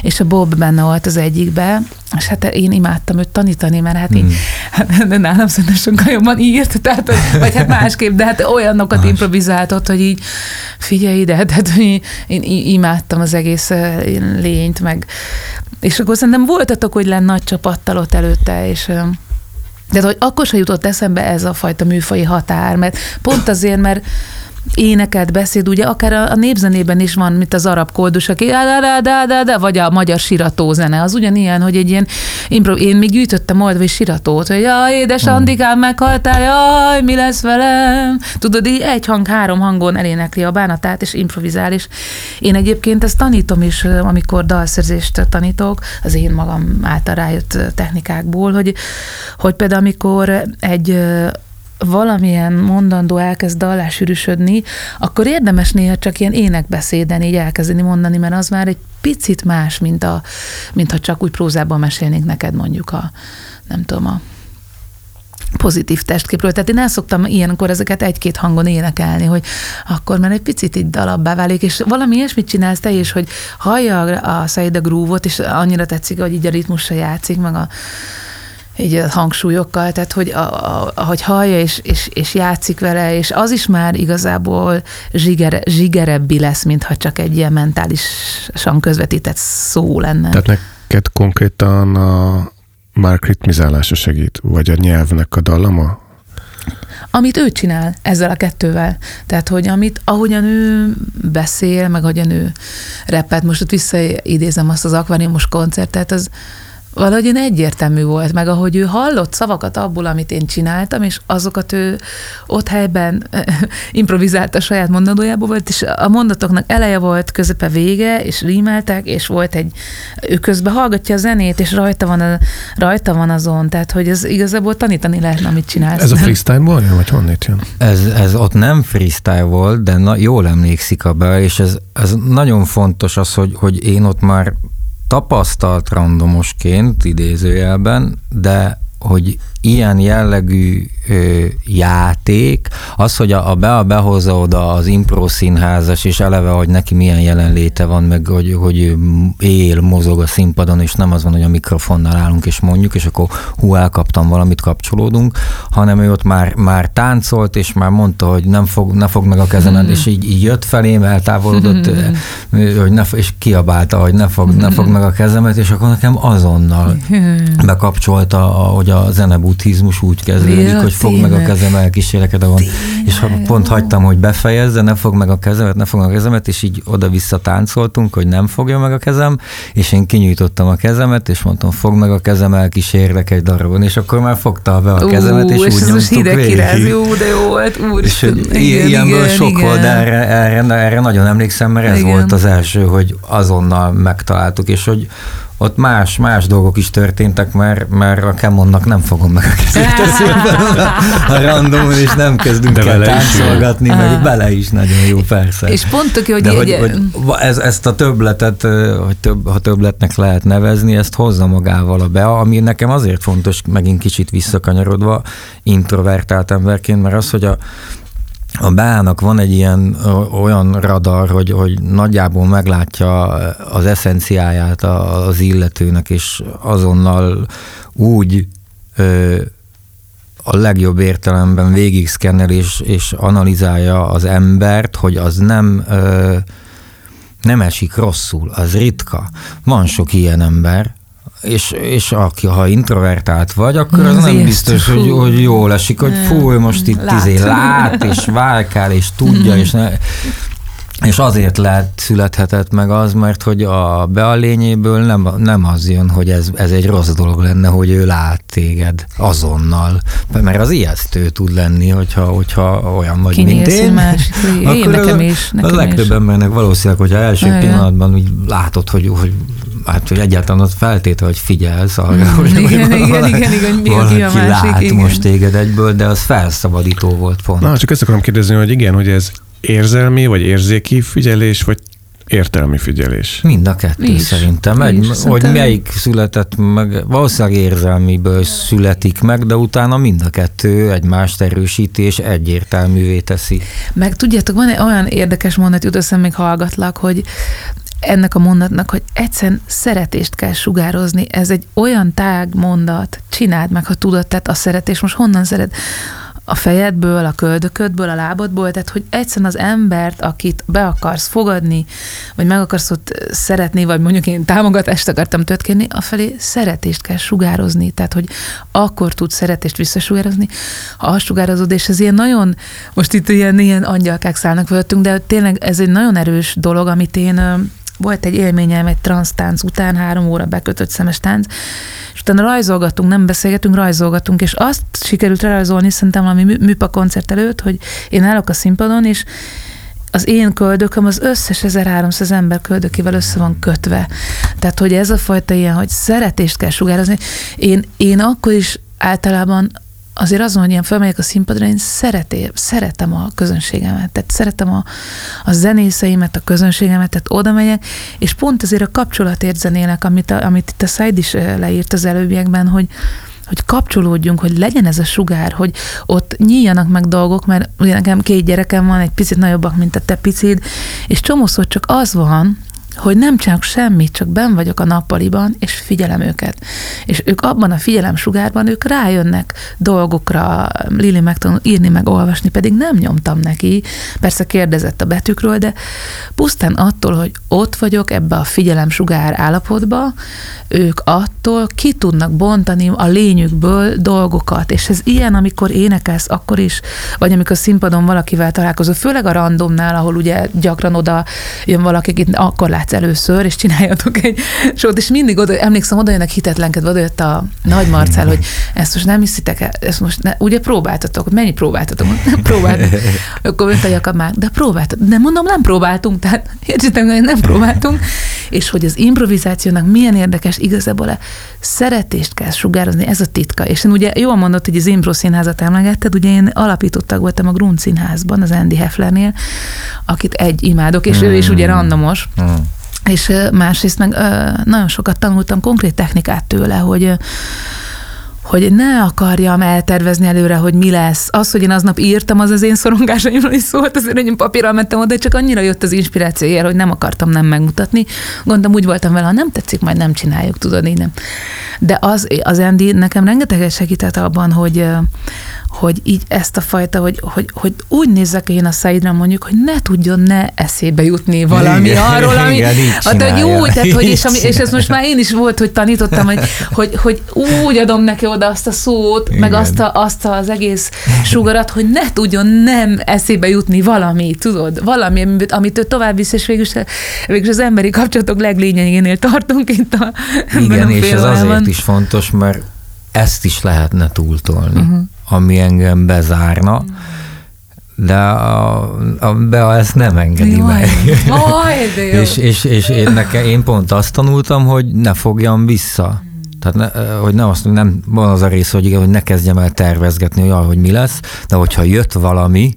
és a Bob benne volt az egyikbe, és hát én imádtam őt tanítani, mert hát hmm. így, hát, de nálam szerintem sokkal jobban írt, tehát, hogy, vagy hát másképp, de hát olyanokat Más. improvizáltott, hogy így figyelj ide, tehát hogy én, én imádtam az egész lényt, meg és akkor szerintem voltatok, hogy lenne nagy csapattal ott előtte, és de hogy akkor se jutott eszembe ez a fajta műfai határ, mert pont azért, mert énekelt beszéd, ugye akár a, a népzenében is van, mint az arab koldus, aki de vagy a magyar sirató zene, az ugyanilyen, hogy egy ilyen improv, én még gyűjtöttem oldva is siratót, hogy jaj, édes hmm. Andikám meghaltál, jaj, mi lesz velem? Tudod, így egy hang, három hangon elénekli a bánatát, és improvizál, és én egyébként ezt tanítom is, amikor dalszerzést tanítok, az én magam által rájött technikákból, hogy, hogy például amikor egy valamilyen mondandó elkezd dallásürüsödni, akkor érdemes néha csak ilyen énekbeszéden így elkezdeni mondani, mert az már egy picit más, mint, a, mint ha csak úgy prózában mesélnék neked mondjuk a, nem tudom, a pozitív testképről. Tehát én el szoktam ilyenkor ezeket egy-két hangon énekelni, hogy akkor már egy picit így dalabbá válik, és valami ilyesmit csinálsz te is, hogy hallja a Said a groove és annyira tetszik, hogy így a ritmusra játszik, meg a, így a hangsúlyokkal, tehát hogy a, a, ahogy hallja és, és, és játszik vele, és az is már igazából zsigere, zsigerebbi lesz, mintha csak egy ilyen mentálisan közvetített szó lenne. Tehát neked konkrétan a Mark ritmizálása segít, vagy a nyelvnek a dallama? Amit ő csinál ezzel a kettővel. Tehát, hogy amit, ahogyan ő beszél, meg ahogyan ő repet, most ott visszaidézem azt az akváriumos koncertet, az, valahogy én egyértelmű volt, meg ahogy ő hallott szavakat abból, amit én csináltam, és azokat ő ott helyben improvizálta a saját mondandójából volt, és a mondatoknak eleje volt, közepe vége, és rímeltek, és volt egy, ő közben hallgatja a zenét, és rajta van, a, rajta van azon, tehát hogy ez igazából tanítani lehetne, amit csinálsz. Ez a freestyle-ból jön, vagy honnét jön? Ez, ez ott nem freestyle volt, de na, jól emlékszik a be, és ez, ez nagyon fontos az, hogy, hogy én ott már tapasztalt randomosként idézőjelben, de hogy ilyen jellegű ö, játék, az, hogy a, a Bea behozza oda az impro színházas, és eleve, hogy neki milyen jelenléte van, meg hogy, hogy él, mozog a színpadon, és nem az van, hogy a mikrofonnal állunk és mondjuk, és akkor hú, elkaptam valamit, kapcsolódunk, hanem ő ott már, már táncolt, és már mondta, hogy nem fog, ne fog meg a kezemen, és így, így jött felém, eltávolodott, [laughs] hogy ne, és kiabálta, hogy ne fog, ne [laughs] fog meg a kezemet, és akkor nekem azonnal [laughs] bekapcsolta, hogy a zenebú buddhizmus úgy kezdődik, ja, hogy fog meg a kezem, elkísérek a És ha pont hagytam, hogy befejezze, ne fog meg a kezemet, ne fog meg a kezemet, és így oda-vissza táncoltunk, hogy nem fogja meg a kezem, és én kinyújtottam a kezemet, és mondtam, fog meg a kezem, elkísérlek egy darabon, és akkor már fogta be a kezemet, és, és úgy nyomtuk végig. Jó, de jó volt, úr. És hogy igen, ilyenből igen, sok igen. volt, de erre, erre, erre nagyon emlékszem, mert ez igen. volt az első, hogy azonnal megtaláltuk, és hogy ott más, más dolgok is történtek, mert, mert a Kemonnak nem fogom meg a kezét a random, és nem kezdünk el táncolgatni, meg bele is nagyon jó, persze. És pont tök, hogy, De hogy, hogy ez, ezt a többletet, hogy több, ha többletnek lehet nevezni, ezt hozza magával a be, ami nekem azért fontos, megint kicsit visszakanyarodva, introvertált emberként, mert az, hogy a, a Beának van egy ilyen olyan radar, hogy, hogy nagyjából meglátja az eszenciáját az illetőnek, és azonnal úgy ö, a legjobb értelemben végig szkennel és, és analizálja az embert, hogy az nem ö, nem esik rosszul, az ritka. Van sok ilyen ember, és, és aki, ha introvertált vagy, akkor az nem biztos, hogy, hogy jól esik, hogy fú, most itt lát. Izé lát, és [laughs] válkál, és tudja, és ne, és azért lehet születhetett meg az, mert hogy a bealényéből nem, nem az jön, hogy ez, ez egy rossz dolog lenne, hogy ő lát téged azonnal. Mert az ijesztő tud lenni, hogyha, hogyha olyan vagy, Kinéz mint én. Más. Én nekem is. Nekem a legtöbb is. embernek valószínűleg, hogyha első Ajaj. pillanatban úgy látod, hogy, hogy hát, hogy egyáltalán ott feltétel, hogy figyelsz arra, mm, hogy igen, igen, igen, valaki, igen, igen, mi valaki a másik, lát igen. most téged egyből, de az felszabadító volt pont. Na, csak ezt akarom kérdezni, hogy igen, hogy ez érzelmi, vagy érzéki figyelés, vagy értelmi figyelés? Mind a kettő is. szerintem. Egy, is, hogy szerintem. melyik született meg, valószínűleg érzelmiből születik meg, de utána mind a kettő egymást erősíti és egyértelművé teszi. Meg tudjátok, van egy olyan érdekes mondat, jut még hallgatlak, hogy ennek a mondatnak, hogy egyszerűen szeretést kell sugározni. Ez egy olyan tág mondat, csináld meg, ha tudod, tehát a szeretés most honnan szeret? a fejedből, a köldöködből, a lábadból, tehát hogy egyszerűen az embert, akit be akarsz fogadni, vagy meg akarsz ott szeretni, vagy mondjuk én támogatást akartam tőt kérni, afelé szeretést kell sugározni, tehát hogy akkor tudsz szeretést visszasugározni, ha azt sugározod, és ez ilyen nagyon, most itt ilyen, ilyen angyalkák szállnak fölöttünk, de tényleg ez egy nagyon erős dolog, amit én volt egy élményem egy transztánc után, három óra bekötött szemes tánc, és utána rajzolgatunk, nem beszélgetünk, rajzolgatunk, és azt sikerült rajzolni szerintem valami műpa koncert előtt, hogy én állok a színpadon, és az én köldököm az összes 1300 ember köldökével össze van kötve. Tehát, hogy ez a fajta ilyen, hogy szeretést kell sugározni. Én, én akkor is általában azért azon, hogy ilyen felmegyek a színpadra, én szereté, szeretem a közönségemet, tehát szeretem a, a zenészeimet, a közönségemet, tehát oda megyek, és pont azért a kapcsolatért zenélek, amit, a, amit itt a Said is leírt az előbbiekben, hogy, hogy kapcsolódjunk, hogy legyen ez a sugár, hogy ott nyíljanak meg dolgok, mert ugye nekem két gyerekem van, egy picit nagyobbak, mint a te picid, és csomószor csak az van, hogy nem csak semmit, csak ben vagyok a nappaliban, és figyelem őket. És ők abban a figyelem sugárban, ők rájönnek dolgokra, Lili megtanul írni, meg olvasni, pedig nem nyomtam neki. Persze kérdezett a betűkről, de pusztán attól, hogy ott vagyok ebbe a figyelem sugár állapotba, ők attól ki tudnak bontani a lényükből dolgokat. És ez ilyen, amikor énekelsz, akkor is, vagy amikor színpadon valakivel találkozol, főleg a randomnál, ahol ugye gyakran oda jön valaki, akit akkor látsz először, és csináljatok egy sót, és mindig oda, emlékszem, oda jönnek hitetlenkedve, oda jött a nagy Marcel, hogy ezt most nem hiszitek el, ezt most ne, ugye próbáltatok, mennyi próbáltatok, [laughs] nem próbáltatok. Akkor jött a Jakab már, de próbáltatok. De mondom, nem próbáltunk, tehát [laughs] értsétek, hogy nem próbáltunk. És hogy az improvizációnak milyen érdekes, igazából a szeretést kell sugározni, ez a titka. És én ugye jól mondott, hogy az Impro színházat emlegetted, ugye én alapítottak voltam a Grund színházban, az Andy Hefflernél, akit egy imádok, és mm. ő is ugye randomos. Mm. És másrészt meg nagyon sokat tanultam konkrét technikát tőle, hogy hogy ne akarjam eltervezni előre, hogy mi lesz. Az, hogy én aznap írtam, az az én szorongásaimról is szólt, azért, én papírral mentem oda, csak annyira jött az inspirációért, hogy nem akartam nem megmutatni. Gondolom úgy voltam vele, ha nem tetszik, majd nem csináljuk, tudod, így nem. De az, az Andy nekem rengeteget segített abban, hogy, hogy így ezt a fajta, hogy, hogy, hogy úgy nézzek én a Saidra mondjuk, hogy ne tudjon ne eszébe jutni valami igen, arról, ami, igen, hát, hogy úgy, tehát, hogy, és, ami, és ez most már én is volt, hogy tanítottam, hogy, hogy, hogy úgy adom neki oda azt a szót, igen. meg azt, a, azt az egész sugarat, hogy ne tudjon nem eszébe jutni valami, tudod, valami, amit ő tovább visz, és végül, végül az emberi kapcsolatok leglényegénél tartunk itt a Igen, és ez azért is fontos, mert ezt is lehetne túltolni. Uh-huh ami engem bezárna, de a, a Bea ezt nem engedi Jaj. meg. Jaj, de jó. [laughs] és, és, és én, nekem, én pont azt tanultam, hogy ne fogjam vissza. Tehát ne, hogy nem azt nem van az a rész, hogy, igen, hogy ne kezdjem el tervezgetni, hogy, hogy mi lesz, de hogyha jött valami,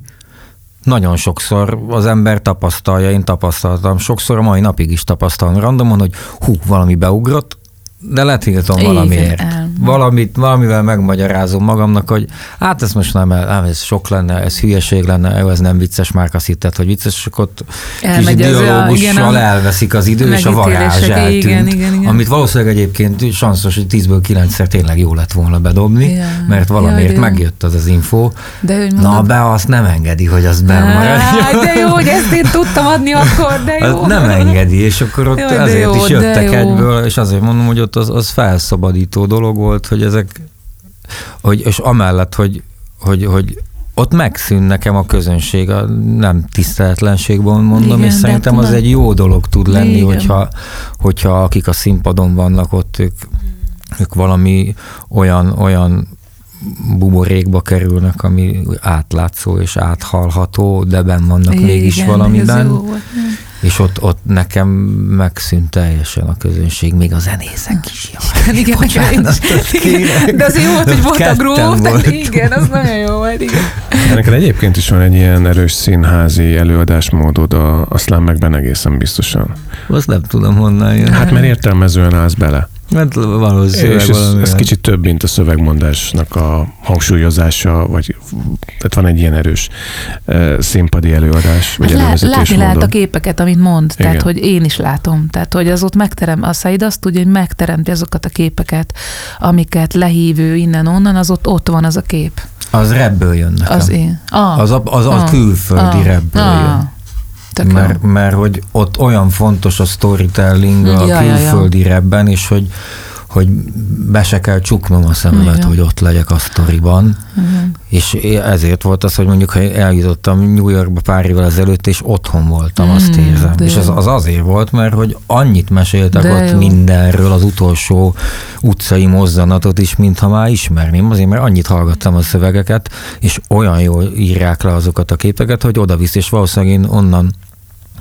nagyon sokszor az ember tapasztalja, én tapasztaltam, sokszor a mai napig is tapasztalom randomon, hogy hú, valami beugrott, de letiltom Igen, valamiért. El. Valamit, valamivel megmagyarázom magamnak, hogy hát ez most nem, nem, ez sok lenne, ez hülyeség lenne, jó, ez nem vicces, már azt hitted, hogy vicces, és ott Elmegy kis dialógussal elveszik az idő, és a varázs eltűnt. Igen, igen, igen. Amit valószínűleg egyébként sanszos, hogy 10-ből 9-szer tényleg jó lett volna bedobni, ja. mert valamiért ja, megjött az az info. De hogy Na, be azt nem engedi, hogy az maradjon. De jó, hogy ezt én tudtam adni akkor, de jó. Nem engedi, és akkor ott Jaj, ezért jó, is jöttek egyből, és azért mondom, hogy ott az, az felszabadító dolog volt, hogy ezek, hogy, és amellett, hogy, hogy, hogy ott megszűn nekem a közönség, a nem tiszteletlenségből mondom, Igen, és szerintem az egy jó dolog tud lenni, hogyha, hogyha akik a színpadon vannak ott, ők, ők valami olyan, olyan buborékba kerülnek, ami átlátszó és áthalható, de ben vannak Igen, mégis valamiben. És ott, ott nekem megszűnt teljesen a közönség, még a zenészek is. Jaj, igen, igen, igen. De az jó volt, hogy volt a groove, igen, az nagyon jó volt, igen. Neked egyébként is van egy ilyen erős színházi előadásmódod a, a slamekben egészen biztosan. Azt nem tudom honnan jön. Hát mert értelmezően állsz bele. Hát valószínűleg És ez, valami ez kicsit több, mint a szövegmondásnak a hangsúlyozása, vagy tehát van egy ilyen erős uh, színpadi előadás, vagy Hát lá, látni lehet a képeket, amit mond, Igen. tehát hogy én is látom. Tehát, hogy az ott megterem, a Said azt tudja, hogy megteremti azokat a képeket, amiket lehívő innen-onnan, az ott, ott van az a kép. Az rebből jön nekem. Az én. Ah, Az a, az, a Ah. külföldi ah, rebből ah. jön. Tök Mert, jó. mert hogy ott olyan fontos a storytelling a Ja, ja, ja. külföldi repben, és hogy, hogy be se kell csuknom a szememet, Igen. hogy ott legyek a sztoriban. Igen. És ezért volt az, hogy mondjuk, ha eljutottam New Yorkba pár évvel ezelőtt, és otthon voltam, azt Mm, érzem. de És az, az azért volt, mert hogy annyit meséltek De ott jó. mindenről, az utolsó utcai mozzanatot is, mintha már ismerném. Azért, mert annyit hallgattam a szövegeket, és olyan jól írják le azokat a képeket, hogy oda visz, és valószínűleg én onnan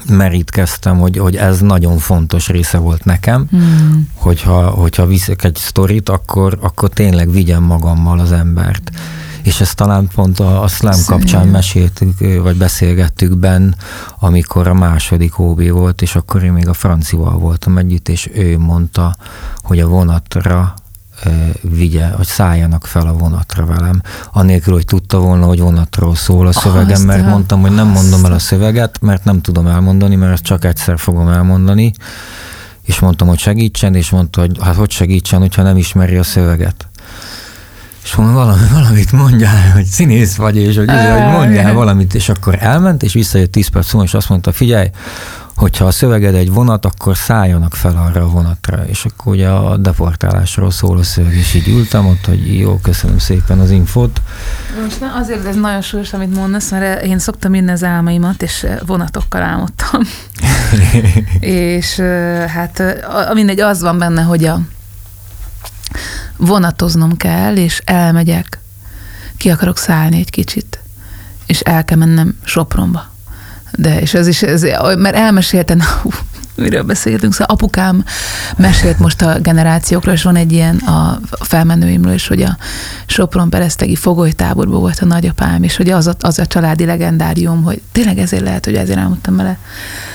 merítkeztem, hogy, hogy ez nagyon fontos része volt nekem, Hmm. hogyha, hogyha viszek egy sztorit, akkor, akkor tényleg vigyem magammal az embert. És ezt talán pont a, a slam kapcsán meséltük, vagy beszélgettük ben, amikor a második OB volt, és akkor én még a francival voltam együtt, és ő mondta, hogy a vonatra vigye, hogy szálljanak fel a vonatra velem, anélkül, hogy tudta volna, hogy vonatról szól a szövegem, Azt mert a- mondtam, hogy nem mondom el a szöveget, mert nem tudom elmondani, mert ezt csak egyszer fogom elmondani, és mondtam, hogy segítsen, és mondta, hogy hát hogy segítsen, hogyha nem ismeri a szöveget. És mondom, valami, valamit mondjál, hogy színész vagy, és hogy, hogy mondjál valamit, és akkor elment, és visszajött 10 perc múlva, és azt mondta, figyelj, hogyha a szöveged egy vonat, akkor szálljanak fel arra a vonatra. És akkor ugye a deportálásról szól a szöveg, és így ültem ott, hogy jó, köszönöm szépen az infót. Most na, azért ez nagyon súlyos, amit mondasz, mert én szoktam írni az álmaimat, és vonatokkal álmodtam. [laughs] és ö, hát a- mindegy, az van benne, hogy a vonatoznom kell, és elmegyek, ki akarok szállni egy kicsit, és el kell mennem Sopronba. De, és ez is, ez, mert elmesélten, hú, miről beszélgetünk, szóval apukám mesélt most a generációkról, és van egy ilyen a felmenőimről is, hogy a Sopron Peresztegi fogolytáborban volt a nagyapám, és hogy az a, az a családi legendárium, hogy tényleg ezért lehet, hogy ezért elmondtam vele,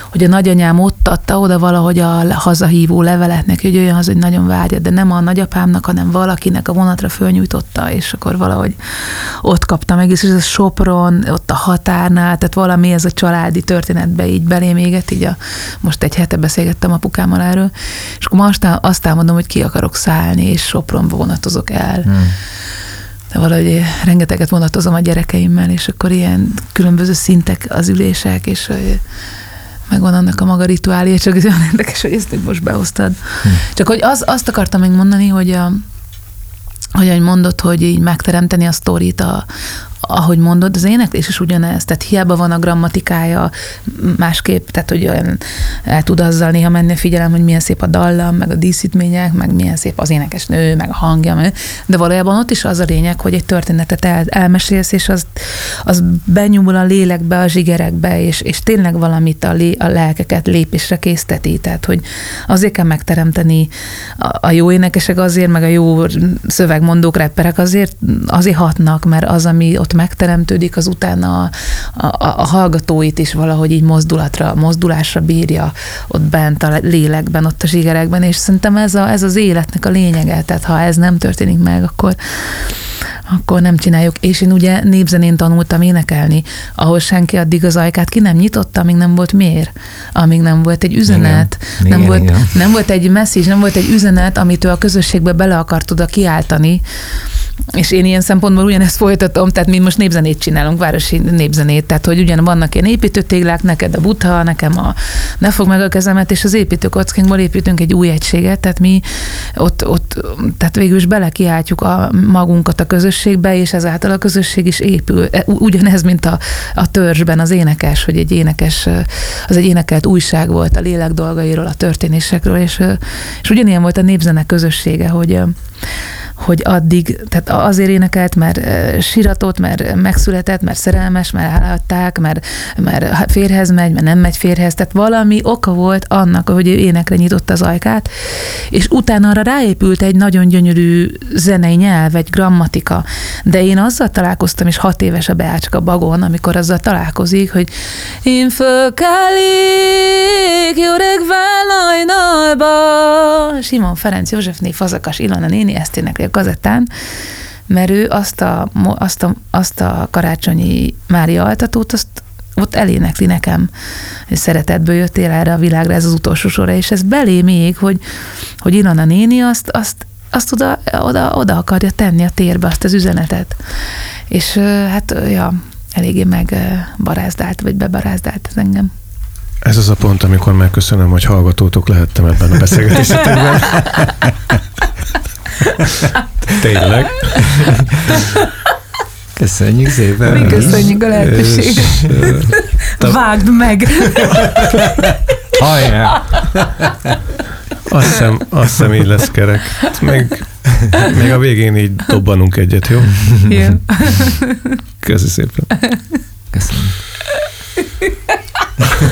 hogy a nagyanyám ott adta oda valahogy a hazahívó levelet neki, hogy olyan az, hogy nagyon várja, de nem a nagyapámnak, hanem valakinek a vonatra fölnyújtotta, és akkor valahogy ott kapta meg, és ez a Sopron, ott a határnál, tehát valami ez a családi történetbe így belém éget, így a, most egy hete beszélgettem apukámmal erről, és akkor most azt álmodom, hogy ki akarok szállni, és Sopronba vonatozok el. Hmm. De valahogy rengeteget vonatozom a gyerekeimmel, és akkor ilyen különböző szintek az ülések, és hogy megvan annak a maga rituálja, csak ez olyan érdekes, hogy ezt most behoztad. Hm. Csak hogy az, azt akartam még mondani, hogy a, hogy ahogy mondod, hogy így megteremteni a sztorit, a, ahogy mondod, az éneklés is ugyanez, tehát hiába van a grammatikája másképp, tehát hogy olyan el tud azzal néha menni a figyelem, hogy milyen szép a dallam, meg a díszítmények, meg milyen szép az énekes nő, meg a hangja, de valójában ott is az a lényeg, hogy egy történetet el, elmesélsz, és az, az benyúl a lélekbe, a zsigerekbe, és, és tényleg valamit a, lé, a lelkeket lépésre készteti, tehát hogy azért kell megteremteni a, a jó énekesek azért, meg a jó szövegmondók, rapperek azért, azért hatnak, mert az, ami ott megteremtődik, az utána a, a, a hallgatóit is valahogy így mozdulatra, mozdulásra bírja ott bent a lélekben, ott a zsigerekben, és szerintem ez, a, ez az életnek a lényege, tehát ha ez nem történik meg, akkor akkor nem csináljuk. És én ugye népzenén tanultam énekelni, ahol senki addig az ajkát ki nem nyitotta, amíg nem volt mér, amíg nem volt egy üzenet, Igen. nem, Igen, volt, igen. nem volt egy message, nem volt egy üzenet, amit ő a közösségbe bele akart oda kiáltani, és én ilyen szempontból ugyanezt folytatom, tehát mi most népzenét csinálunk, városi népzenét, tehát hogy ugyan vannak ilyen építőtéglák, neked a butha, nekem a ne fog meg a kezemet, és az építőkockinkból építünk egy új egységet, tehát mi ott, ott tehát végül is belekiáltjuk a magunkat a közösségbe, és ezáltal a közösség is épül. E, Ugyanez, mint a, a törzsben az énekes, hogy egy énekes, az egy énekelt újság volt a lélek dolgairól, a történésekről, és, és ugyanilyen volt a népzene közössége, hogy hogy addig, tehát azért énekelt, mert siratott, mert megszületett, mert szerelmes, mert állhatták, mert, mert férhez megy, mert nem megy férhez, tehát valami oka volt annak, hogy ő énekre nyitotta az ajkát, és utána arra ráépült egy nagyon gyönyörű zenei nyelv, egy grammatika, de én azzal találkoztam, és hat éves a Beácska Bagon, amikor azzal találkozik, hogy én fölkelik, jó regvál Simon Ferenc Józsefné, Fazakas Ilona néni ezt énekli a kazettán, mert ő azt a, azt a, azt a karácsonyi Mária altatót, azt ott elénekli nekem, hogy szeretetből jöttél erre a világra, ez az utolsó sora, és ez belé még, hogy, hogy Ilona néni azt, azt, azt oda, oda, oda akarja tenni a térbe azt az üzenetet. És hát, ja, eléggé megbarázdált, vagy bebarázdált ez engem. Ez az a pont, amikor megköszönöm, hogy hallgatótok lehettem ebben a beszélgetésetekben. Tényleg. Köszönjük szépen. Mi köszönjük a lehetőséget. [laughs] Vágd meg! Hajrá! Azt hiszem, azt hiszem így lesz kerek. Még, még a végén így dobbanunk egyet, jó? Jó. Köszi szépen. Köszönjük.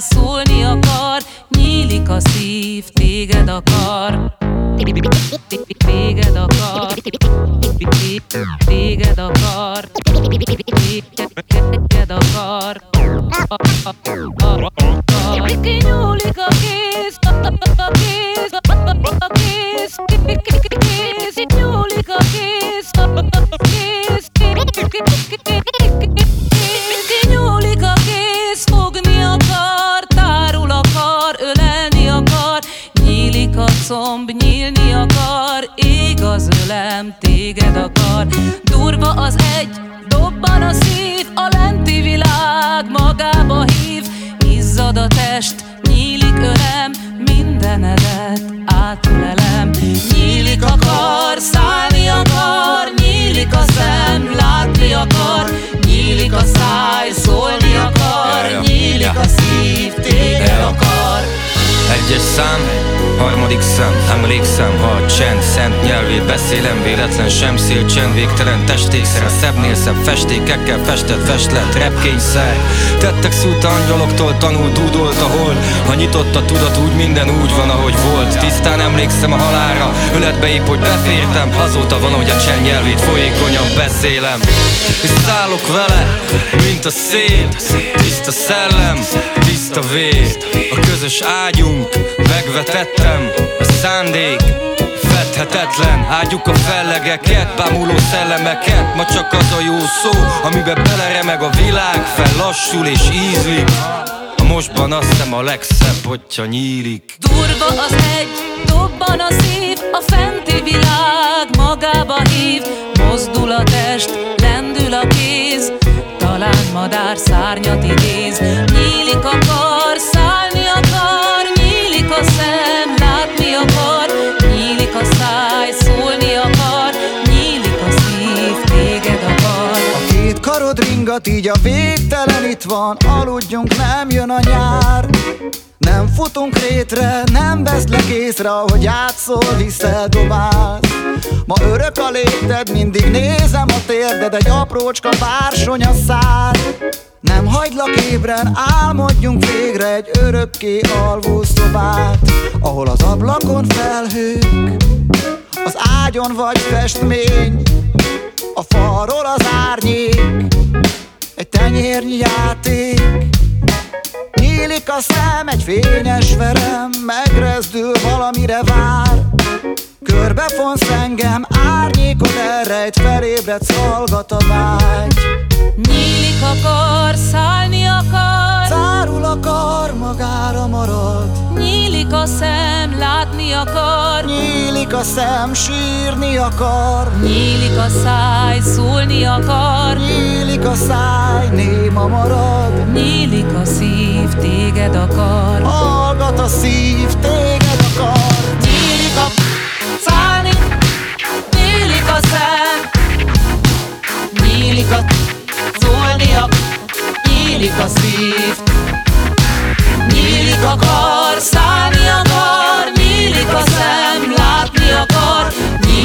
szólni akar, nyílik a szív, téged akar. Téged akar, téged akar, téged akar. Kinyúlik a kéz, a kéz, comb, nyílni akar, ég az ölem, téged akar, durva az egy, dobban a szív, a lenti világ magába hív, izzad a test, nyílik ölem, mindenedet átölelem. Nyílik a kar, szállni akar, nyílik a szem, látni akar, nyílik a száj, szólni akar, nyílik a szív, téged akar. Egyes szám, harmadik szám, emlékszem, ha a csend szent nyelvét beszélem, véletlen sem szél, csend végtelen testékszer, szebbnél szebb festékekkel festett festlet, repkényszer. Tettek szút angyaloktól tanul, dúdolt a hold, ha nyitott a tudat, úgy minden úgy van, ahogy volt. Tisztán emlékszem a halára, öletbe épp, hogy befértem, azóta van, hogy a csend nyelvét folyékonyan beszélem. És szállok vele, mint a szél, tiszta szellem, tiszta vér, a közös ágyunk, megvetettem a szándék Fedhetetlen, ágyuk a fellegeket, bámuló szellemeket. Ma csak az a jó szó, amiben beleremeg a világ Fellassul és ízlik. A mostban azt hiszem a legszebb, hogyha nyílik. Durva az egy, dobban a szív, a fenti világ magába hív, mozdul a test, lendül a kéz, talán madár szárnyat idéz, nyílik a ringat, így a végtelen itt van. Aludjunk, nem jön a nyár. Nem futunk rétre, nem veszlek észre Ahogy játszol, hiszel dobálsz. Ma örök a léted, mindig nézem a térded Egy aprócska bársony a szár. Nem hagylak ébren, álmodjunk végre Egy örökké alvó szobát Ahol az ablakon felhők Az ágyon vagy festmény a falról az árnyék Egy tenyérnyi játék. Nyílik a szem, egy fényes verem Megrezdül, valamire vár. Körbefonsz engem, árnyékod elrejt Felébredsz, hallgat a vágy Nyílik akar, szállni akar. Zárul akar, magára marad. Nyílik a szem, látni akar. Nyílik a szem, sírni akar. Nyílik a száj, szólni akar. Nyílik a száj, néma marad. Nyílik a szív, téged akar. Hallgat a szív, téged akar. Nyílik a szállni. Nyílik a szem. Nyílik a a Nyílik a szív. Nyílik akar, szállni akar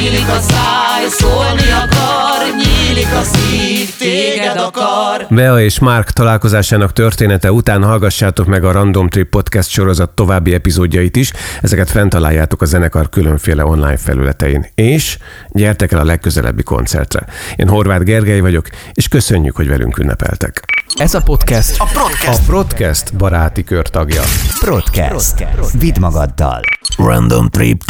Nyílik a száj, szólni akar Nyílik a szív, téged akar Bea és Mark találkozásának története után hallgassátok meg a Random Trip podcast sorozat további epizódjait is, ezeket fent találjátok a zenekar különféle online felületein. És gyertek el a legközelebbi koncertre. Én Horváth Gergely vagyok, és köszönjük, hogy velünk ünnepeltek. Ez a podcast A Podcast baráti kör tagja. Podcast. Vidd magaddal. Random Trip.